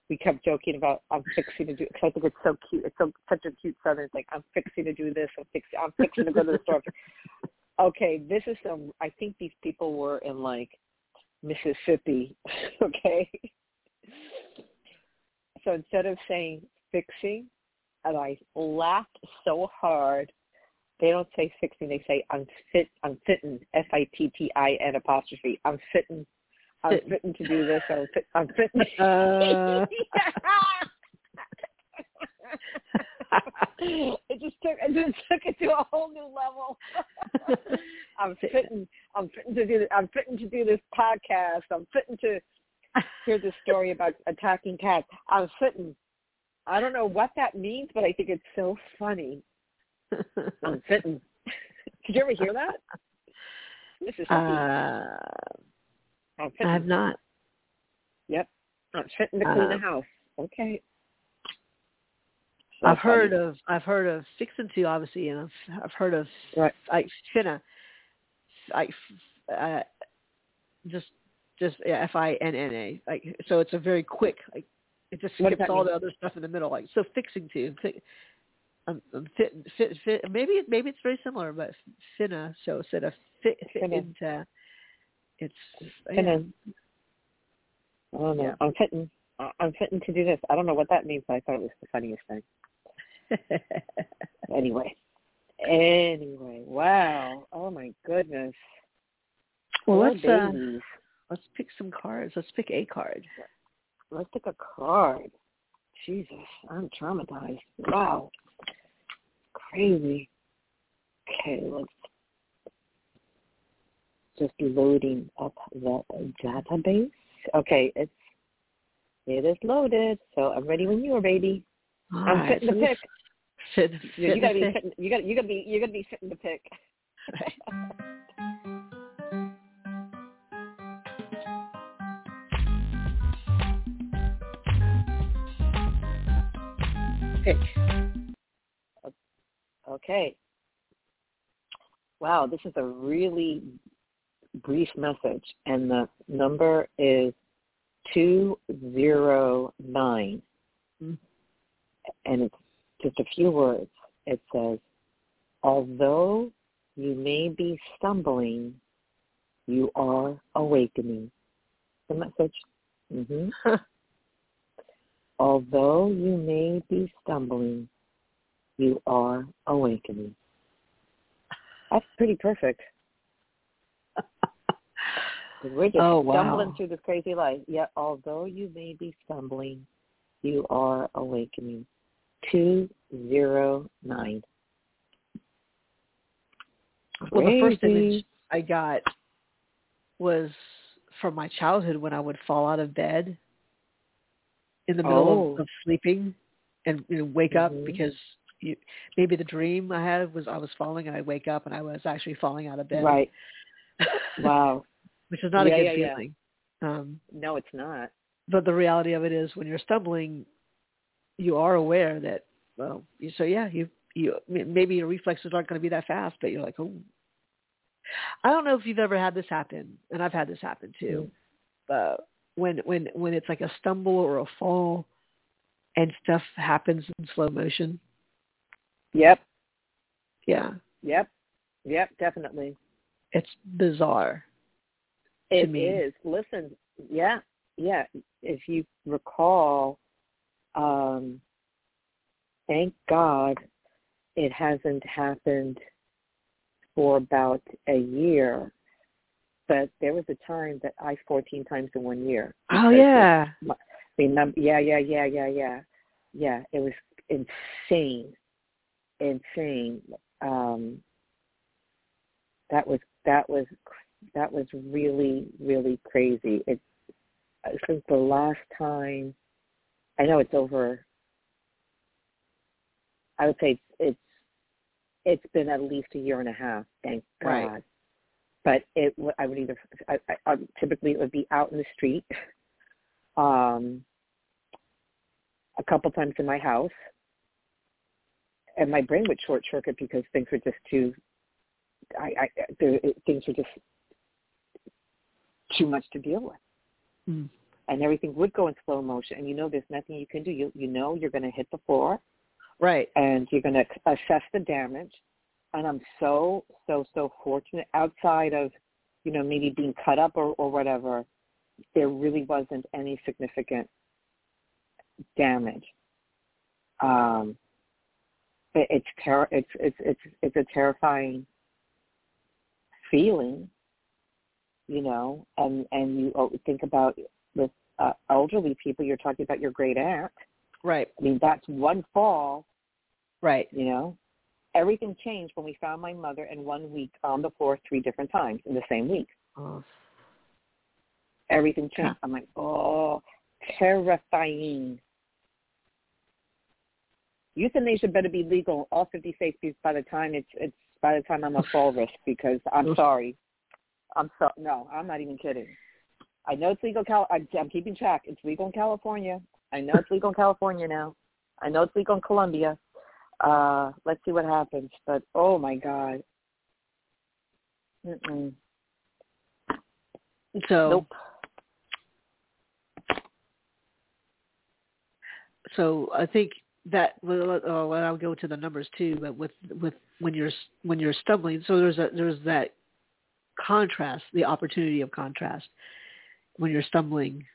we kept joking about I'm fixing to do. Cause I think it's so cute. It's so such a cute southern thing. I'm fixing to do this. I'm fixing. I'm fixing to go to the store. Okay, this is some. I think these people were in like Mississippi. okay. So instead of saying fixing, and I laughed so hard. They don't say fixing. They say I'm fit. I'm fitting. F I T T I N apostrophe. I'm fitting. I'm Fitting. to do this. I'm, fit, I'm fitting. Uh. it just took it just took it to a whole new level. I'm fitting I'm fitting to do This, I'm fitting to do this podcast. I'm fitting to hear this story about attacking cats. I'm fitting I don't know what that means, but I think it's so funny. I'm fitting. Did you ever hear that? This is uh, fitting. I have not. Yep. I'm fitting to clean the Um, house. Okay. So I've heard funny. of I've heard of fixing to obviously, and I've I've heard of Right. like finna, like uh, just just yeah, F I N N A. Like so, it's a very quick like it just skips all mean? the other stuff in the middle. Like so, fixing to. Fi- I'm, I'm fit, fit, fit, maybe maybe it's very similar, but finna. So instead of fit, fit Finna. into, it's Fitting. yeah. I don't know. Yeah. I'm fitting. I'm fitting to do this. I don't know what that means, but I thought it was the funniest thing. Anyway. Anyway. Wow. Oh my goodness. well, let's uh, let's pick some cards. Let's pick a card. Let's pick a card. Jesus, I'm traumatized. Wow. Crazy. Okay, let's just loading up the database. Okay, it's it is loaded, so I'm ready when you are, baby. All I'm right, fitting this- pick. Fit, You, you gotta be fit, fitting, you gotta you gotta be you gotta be fitting the pick. pick. Okay. Wow, this is a really brief message, and the number is 209. Mm. And it's just a few words. It says, although you may be stumbling, you are awakening. The message. Mm-hmm. Although you may be stumbling, you are awakening. That's pretty perfect. We're just Oh, stumbling through this crazy life. Yet, although you may be stumbling, you are awakening. 209. Well, the first image I got was from my childhood when I would fall out of bed in the middle Oh. of, of sleeping and you know, wake up Mhm. because you, maybe the dream I had was I was falling and I wake up and I was actually falling out of bed. Right. Wow. Which is not Yeah, a good yeah, yeah. feeling. Um, No, it's not. but the reality of it is when you're stumbling, you are aware that, well, you, so yeah, you, you, maybe your reflexes aren't going to be that fast, but you're like, oh, I don't know if you've ever had this happen, and I've had this happen too. But when, when, when it's like a stumble or a fall and stuff happens in slow motion. Yep. Yeah. Yep. Yep, definitely. It's bizarre. It is. Listen, yeah, yeah. If you recall, um, thank God it hasn't happened for about a year. But there was a time that I 14 times in one year. Oh yeah. Remember? Yeah, yeah, yeah, yeah, yeah, yeah. It was insane, insane. Um, that was that was that was really really crazy. It I think the last time I know it's over. I would say it's it's been at least a year and a half. Thank God. Right. But it, I would either, I, I, I, typically it would be out in the street, um, a couple times in my house, and my brain would short circuit because things were just too, I, I, there, things were just too much to deal with. Mm. And everything would go in slow motion, and you know there's nothing you can do. You you know you're going to hit the floor, Right. and you're going to assess the damage. And I'm so, so, so fortunate outside of, you know, maybe being cut up or, or whatever, there really wasn't any significant damage. Um, it, it's, ter- it's, it's, it's, it's a terrifying feeling, you know, and, and you oh, think about with uh, elderly people, you're talking about your great aunt. Right. I mean, that's one fall Right. you know everything changed when we found my mother in one week on the floor three different times in the same week Oh. everything changed i'm like oh terrifying euthanasia better be legal. In all 50 states by the time it's it's by the time i'm a fall risk because i'm sorry. I'm so no i'm not even kidding. I know it's legal Cal- I'm, I'm keeping track. It's legal in california. I know it's legal in california now. I know it's legal in colombia uh let's see what happens. But oh my god. Mm-mm. So nope. So I think that well, uh, well, I'll go to the numbers too. But with with when you're when you're stumbling, so there's a there's that contrast, the opportunity of contrast. When you're stumbling,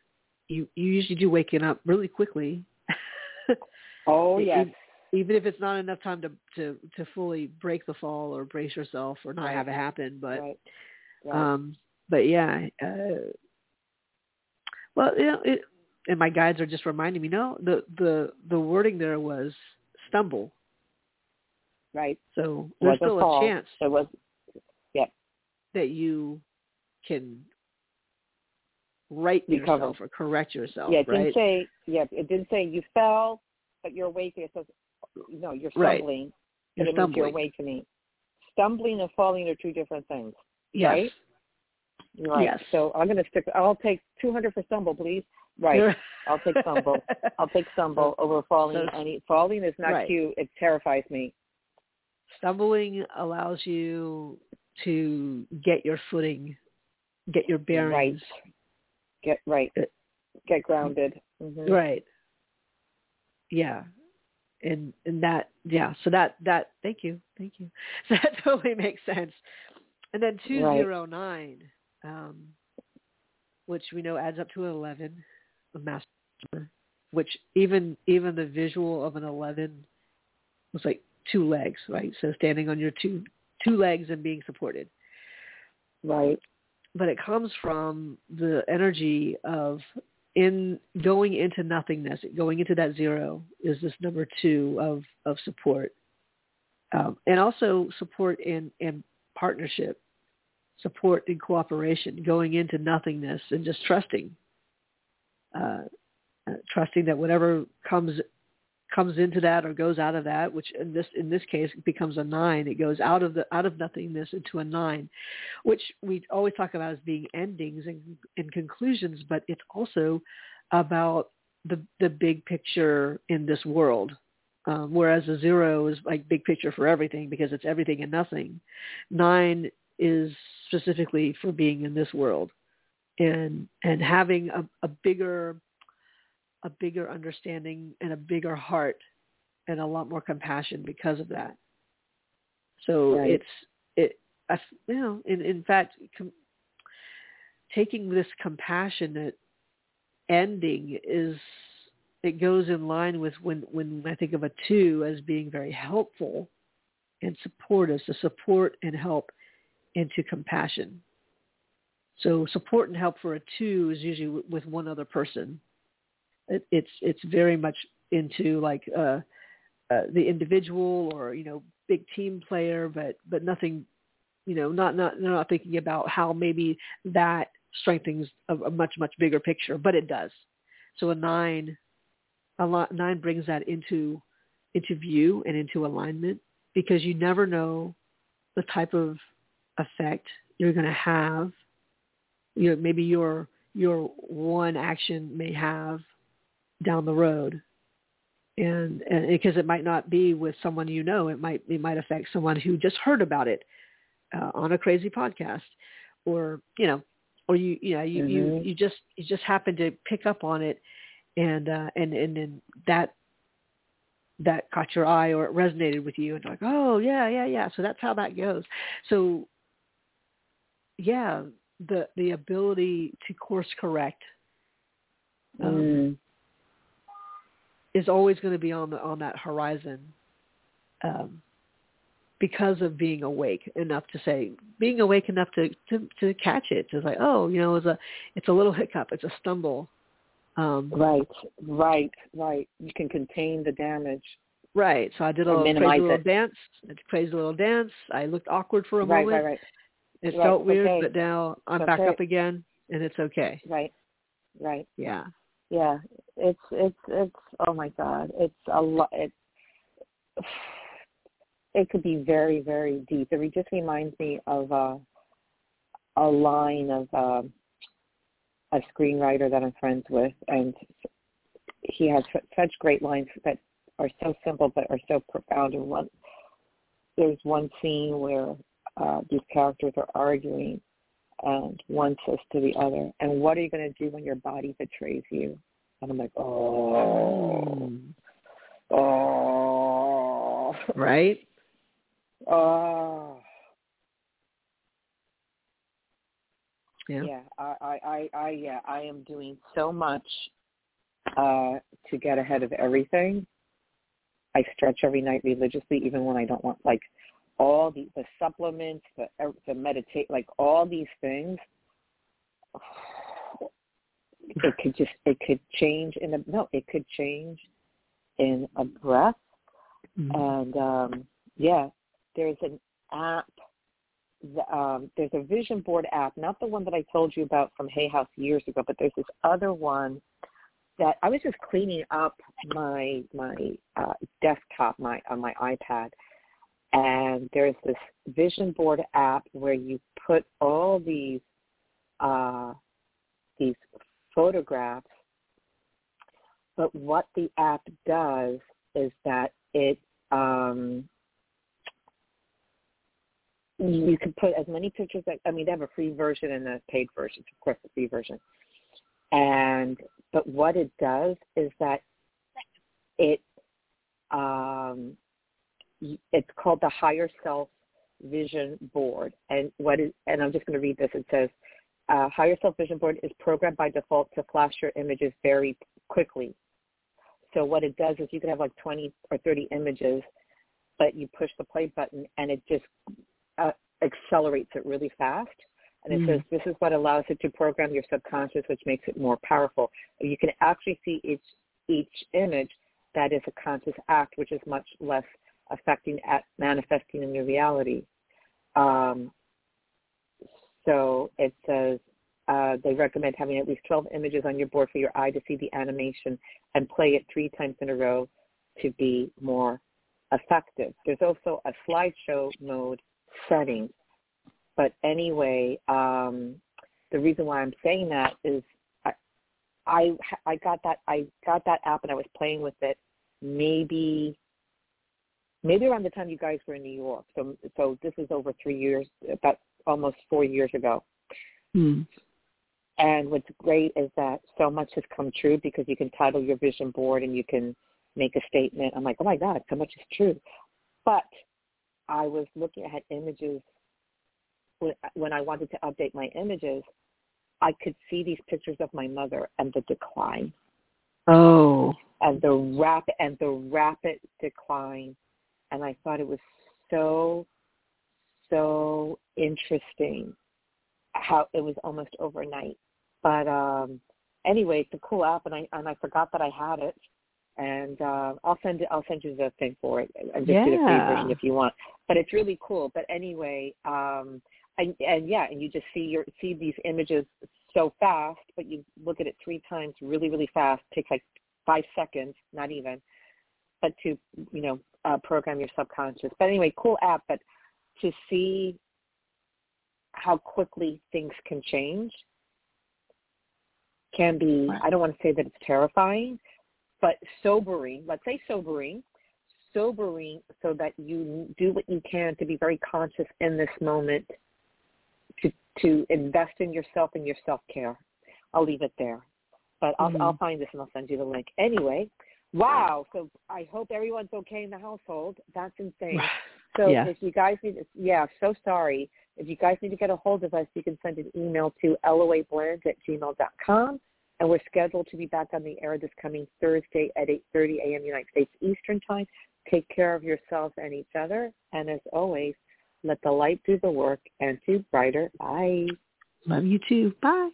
you you usually do waking up really quickly. oh yes e- Even if it's not enough time to to to fully break the fall or brace yourself or not Right. have it happen, but right right um but yeah uh well you know it and my guides are just reminding me no the the the wording there was stumble. Right. So there's still a fall. chance it was yeah. that you can right Recover. yourself or correct yourself yeah it didn't say yeah it didn't say you fell but you're awakening. It says no you're Right. stumbling. You're and it means you're awakening. Stumbling and falling are two different things yes. right? right. Yes. so i'm going to stick i'll take 200 for stumble please right I'll take stumble. I'll take stumble over falling. so- Any falling is not Right. cute. It terrifies me. stumbling allows you to get your footing get your bearings Get right. Uh, Get grounded. hmm Right. Yeah. And and that yeah, so that that thank you. Thank you. So that totally makes sense. And then two zero nine, um, which we know adds up to an eleven, a master which even even the visual of an eleven was like two legs, right? So standing on your two two legs and being supported. Right. But it comes from the energy of in going into nothingness, going into that zero is this number two of, of support. Um, and also support in, in partnership, support in cooperation, going into nothingness and just trusting, uh, uh, trusting that whatever comes comes into that or goes out of that, which in this in this case becomes a nine. It goes out of the out of nothingness into a nine, which we always talk about as being endings and, and conclusions, but it's also about the the big picture in this world. Um, whereas a zero is like big picture for everything because it's everything and nothing. Nine is specifically for being in this world and and having a, a bigger a bigger understanding and a bigger heart and a lot more compassion because of that. So Right. it's it I, you know in in fact com- taking this compassionate ending is it goes in line with when when I think of a two as being very helpful and supportive, so support and help into compassion. So support and help for a two is usually w- with one other person. It, it's it's very much into like uh, uh, the individual or you know big team player, but but nothing, you know, not not they're not thinking about how maybe that strengthens a, a much much bigger picture, but it does. So a nine, a lot, nine brings that into into view and into alignment, because you never know the type of effect you're going to have. You know, maybe your your one action may have down the road, and and because it might not be with someone you know, it might it might affect someone who just heard about it uh, on a crazy podcast, or you know, or you you know you mm-hmm. you you just you just happen to pick up on it, and uh, and and then that that caught your eye or it resonated with you and like oh yeah yeah yeah. So that's how that goes. So yeah the the ability to course correct um, mm. is always going to be on the on that horizon um, because of being awake enough to say being awake enough to to, to catch it to like oh you know it's a it's a little hiccup it's a stumble um, right right right you can contain the damage right so i did a little crazy little it. dance a crazy little dance i looked awkward for a right, moment right right it right, felt weird okay. but now i'm back up again and it's okay right right yeah yeah it's it's it's oh my god it's a lot it it could be very, very deep. It just reminds me of uh, a line of uh, a screenwriter that I'm friends with, and he has such great lines that are so simple but are so profound. And one, there's one scene where uh, these characters are arguing, and one says to the other, "And what are you going to do when your body betrays you?" And I'm like, "Oh, oh." Right. Oh. Yeah. Yeah. I, I, I, I, yeah, I am doing so much uh, to get ahead of everything. I stretch every night religiously, even when I don't want, like, all the the supplements, the the meditate, like all these things. It could just, it could change in a no, it could change in a breath, mm-hmm. and um yeah, there's an app. Um, there's a vision board app, not the one that I told you about from Hay House years ago, but there's this other one that I was just cleaning up my my uh, desktop, my on my iPad, and there's this vision board app where you put all these uh, these photographs. But what the app does is that it um, you can put as many pictures that I mean they have a free version and a paid version, of course the free version. And but what it does is that it um it's called the higher self vision board and what is and I'm just going to read this it says uh, higher self vision board is programmed by default to flash your images very quickly. So what it does is you can have like 20 or 30 images, but you push the play button and it just uh, accelerates it really fast. And it mm says this is what allows it to program your subconscious, which makes it more powerful. You can actually see each each image that is a conscious act, which is much less affecting at manifesting in your reality. Um, so it says uh, they recommend having at least 12 images on your board for your eye to see the animation and play it three times in a row to be more effective. There's also a slideshow mode setting. But anyway, um, the reason why I'm saying that is I, I I got that I got that app and I was playing with it maybe maybe around the time you guys were in New York. So so this is over three years, about almost four years ago. Hmm. And what's great is that so much has come true because you can title your vision board and you can make a statement. I'm like, oh my God, so much is true. But I was looking at images when, when I wanted to update my images. I could see these pictures of my mother and the decline. Oh. And the rapid and the rapid decline, and I thought it was so, so interesting how it was almost overnight. But um anyway, it's a cool app, and I and I forgot that I had it and uh, I'll send it. I'll send you the thing for it and just yeah. do the free version if you want. But it's really cool. But anyway, um, and, and yeah, and you just see your see these images so fast, but you look at it three times really really fast. It Takes like five seconds, not even. but to you know uh, program your subconscious. But anyway, cool app. But to see how quickly things can change can be. I don't want to say that it's terrifying, but sobering. Let's say sobering. Sobering, so that you do what you can to be very conscious in this moment, to to invest in yourself and your self care. I'll leave it there, but I'll mm-hmm. I'll find this and I'll send you the link. Anyway, Wow. So I hope everyone's okay in the household. That's insane. So yeah. if you guys need, yeah, so sorry. If you guys need to get a hold of us, you can send an email to loablend at gmail.com. And we're scheduled to be back on the air this coming Thursday at 8.30 a.m. United States Eastern Time. Take care of yourselves and each other. And as always, let the light do the work and to brighter. Bye. Love you too. Bye.